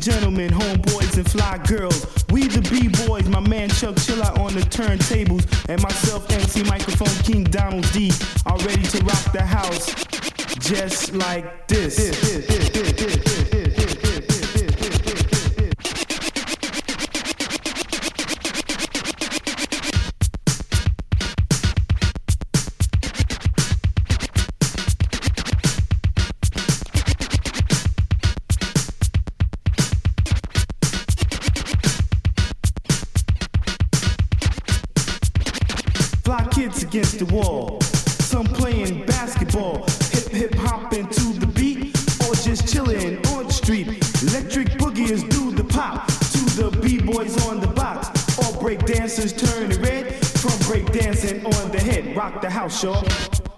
gentlemen, homeboys, and fly girls. We the B-boys, my man Chuck Chilla on the turntables, and myself, MC Microphone King Donald D, are ready to rock the house just like this. this, this, this dancing on the head. Rock the house, y'all. The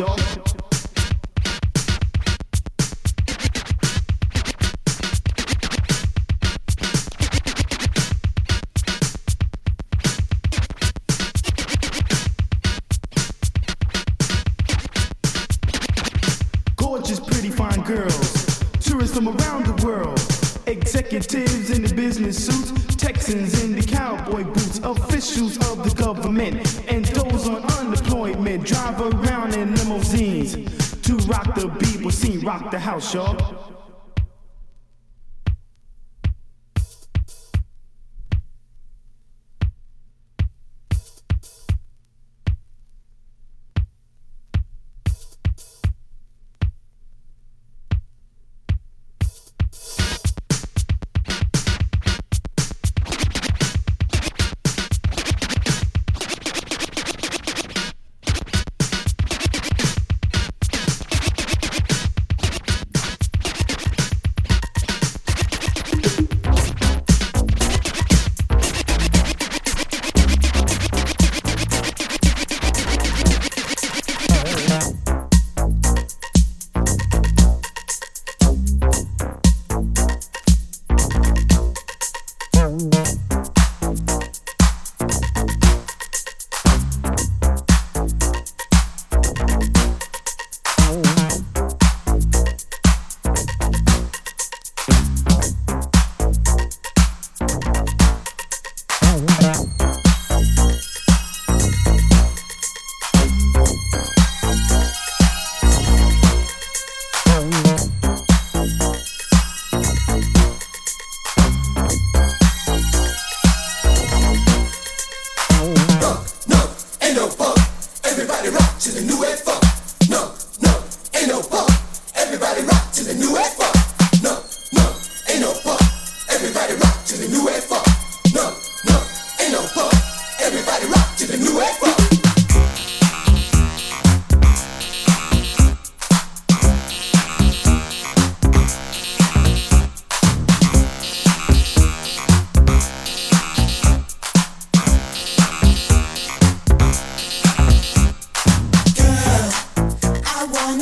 rock the house, y'all. executives in the business suits, Texans in the cowboy boots, officials of the government, rock the beat, scene, rock the house, y'all.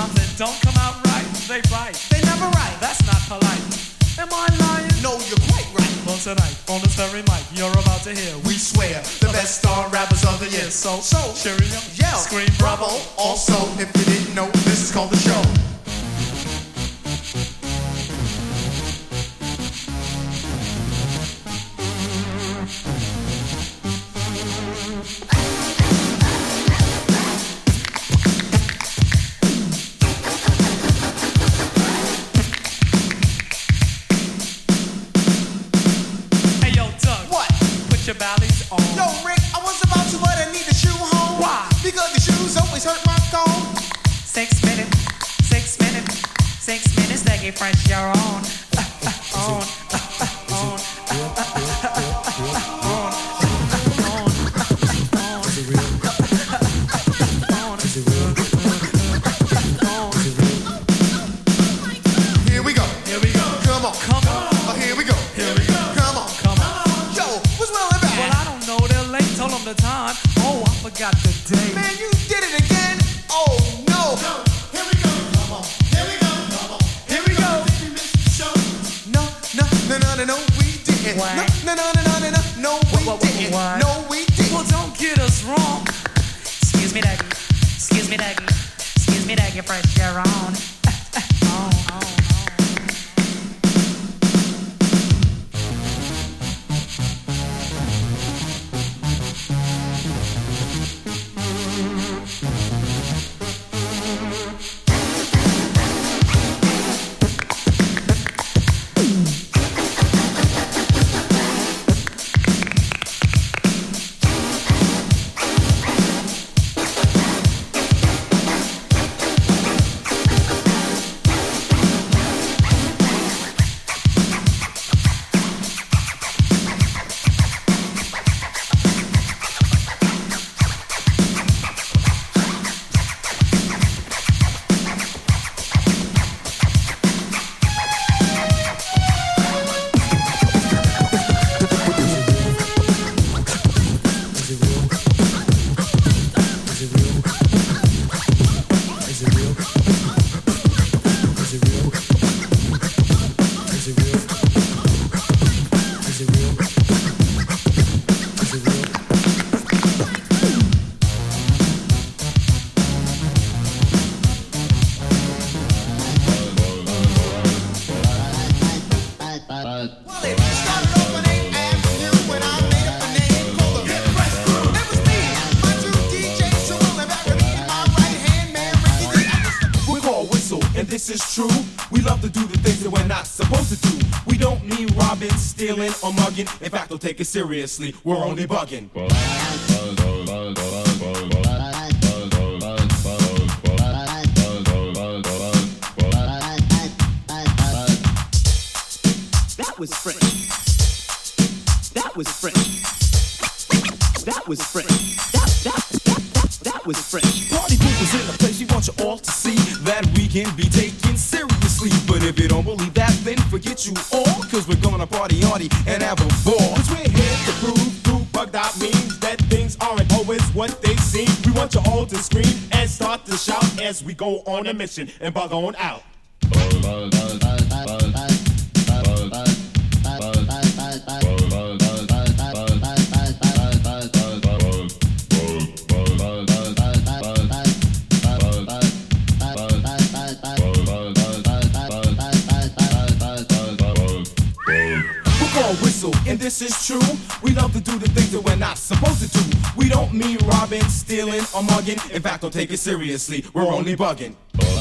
rhymes that don't come out right, they bite. They never write. That's not polite. Am I lying? No, you're quite right. Well, tonight, on this very mic, you're about to hear. We swear the best star rappers of the year. So, So, cheerio, yell, scream bravo. Also, if you didn't know, this is called the show. On. Come on. Oh, here we go. Here we go. Come on. Come on. Yo, what's well and Well, bad? I don't know. They're late. Told them the time. Oh, I forgot the date. Man, you did it again. Oh, no. Here we go. Come on. Here we go. Come on. Here we go. No, no, no, no, no, no, we didn't. What? No, no, no, no, no, no, no, we What, what, didn't. what? No, we didn't. Well, don't get us wrong. Excuse me, Dougie. Excuse me, Dougie. Excuse me, Dougie, fresh your own. Don't take it seriously. We're only bugging. That was fresh. That was fresh. That was fresh. That that that that, that was fresh. Party people's in the place. We want you all to see that we can be taken seriously. But if you don't believe that, then forget you all. Cause we're gonna party hardy and have a ball. Out means that things aren't always what they seem. We want you all to scream and start to shout as we go on a mission and bug on out. We're and this is true. We love to do the things that we're not supposed to do. We don't mean robbing, stealing, or mugging. In fact, don't take it seriously. We're only bugging. Well,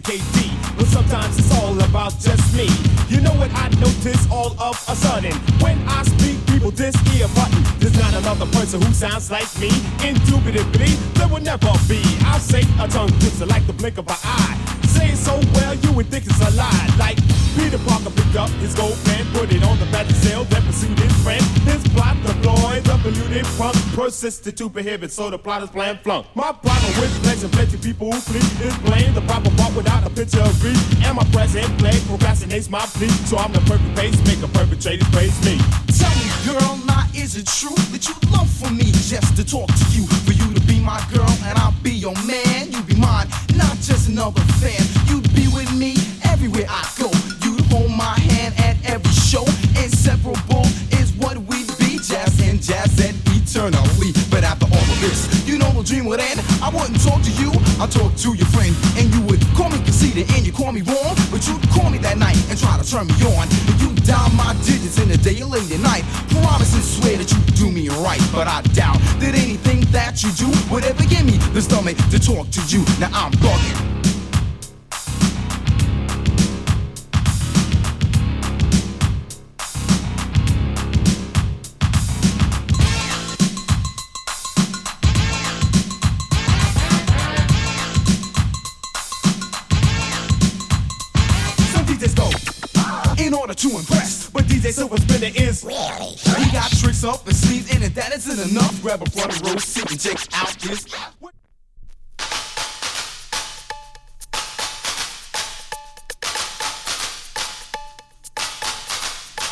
KD. But sometimes it's all about just me. You know what I notice all of a sudden? When I speak, people diss ear button. There's not another person who sounds like me. Indubitably, there will never be. I'll say a tongue twister like the blink of an eye. So well, you would think it's a lie. Like Peter Parker picked up his gold pen, put it on the of sale, then pursued his friend. His plot deployed the polluted crunk persisted to prohibit, so the plot is plan flunk. My problem with pledging plenty people who flee is blame the proper part without a picture of me. And my present play procrastinates my plea, so I'm the perfect pacemaker, perpetrated praise me. Tell me, girl, now is it true that you love for me just to talk to you? For you to be my girl and I'll be your man. Not just another fan. You'd be with me everywhere I go. You'd hold my hand at every show. Inseparable is what we'd be. Jazz and jazz and eternally. But after all of this, you know the dream would end. I wouldn't talk to you, I'd talk to your friend. And you would call me conceited and you call me wrong. But you'd call me that night and try to turn me on. And you dial my digits in the day or late at night. Promise and swear that you'd do me right. But I doubt that anything that you do the stomach to talk to you. Now I'm bugging. Some DJs go in order to impress, but DJ Silver Spinner is really. He got tricks up his sleeves, and if that isn't enough, grab a front row seat and check out his.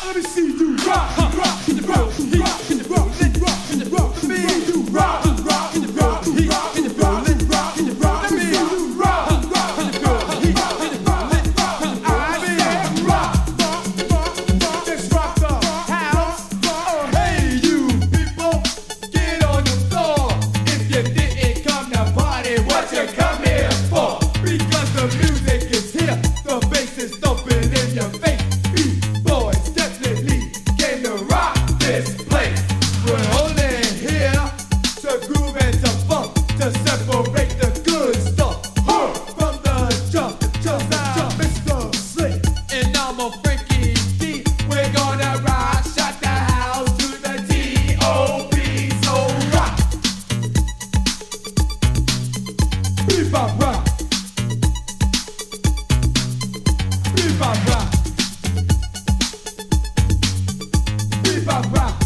Let me see you rock, rock, rock, in the rock, rock, in the rock, let rock, in the rock, let me see you rock, rock, in the rock.